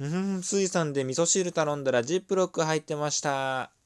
うん、水産で味噌汁頼んだらジップロック入ってました。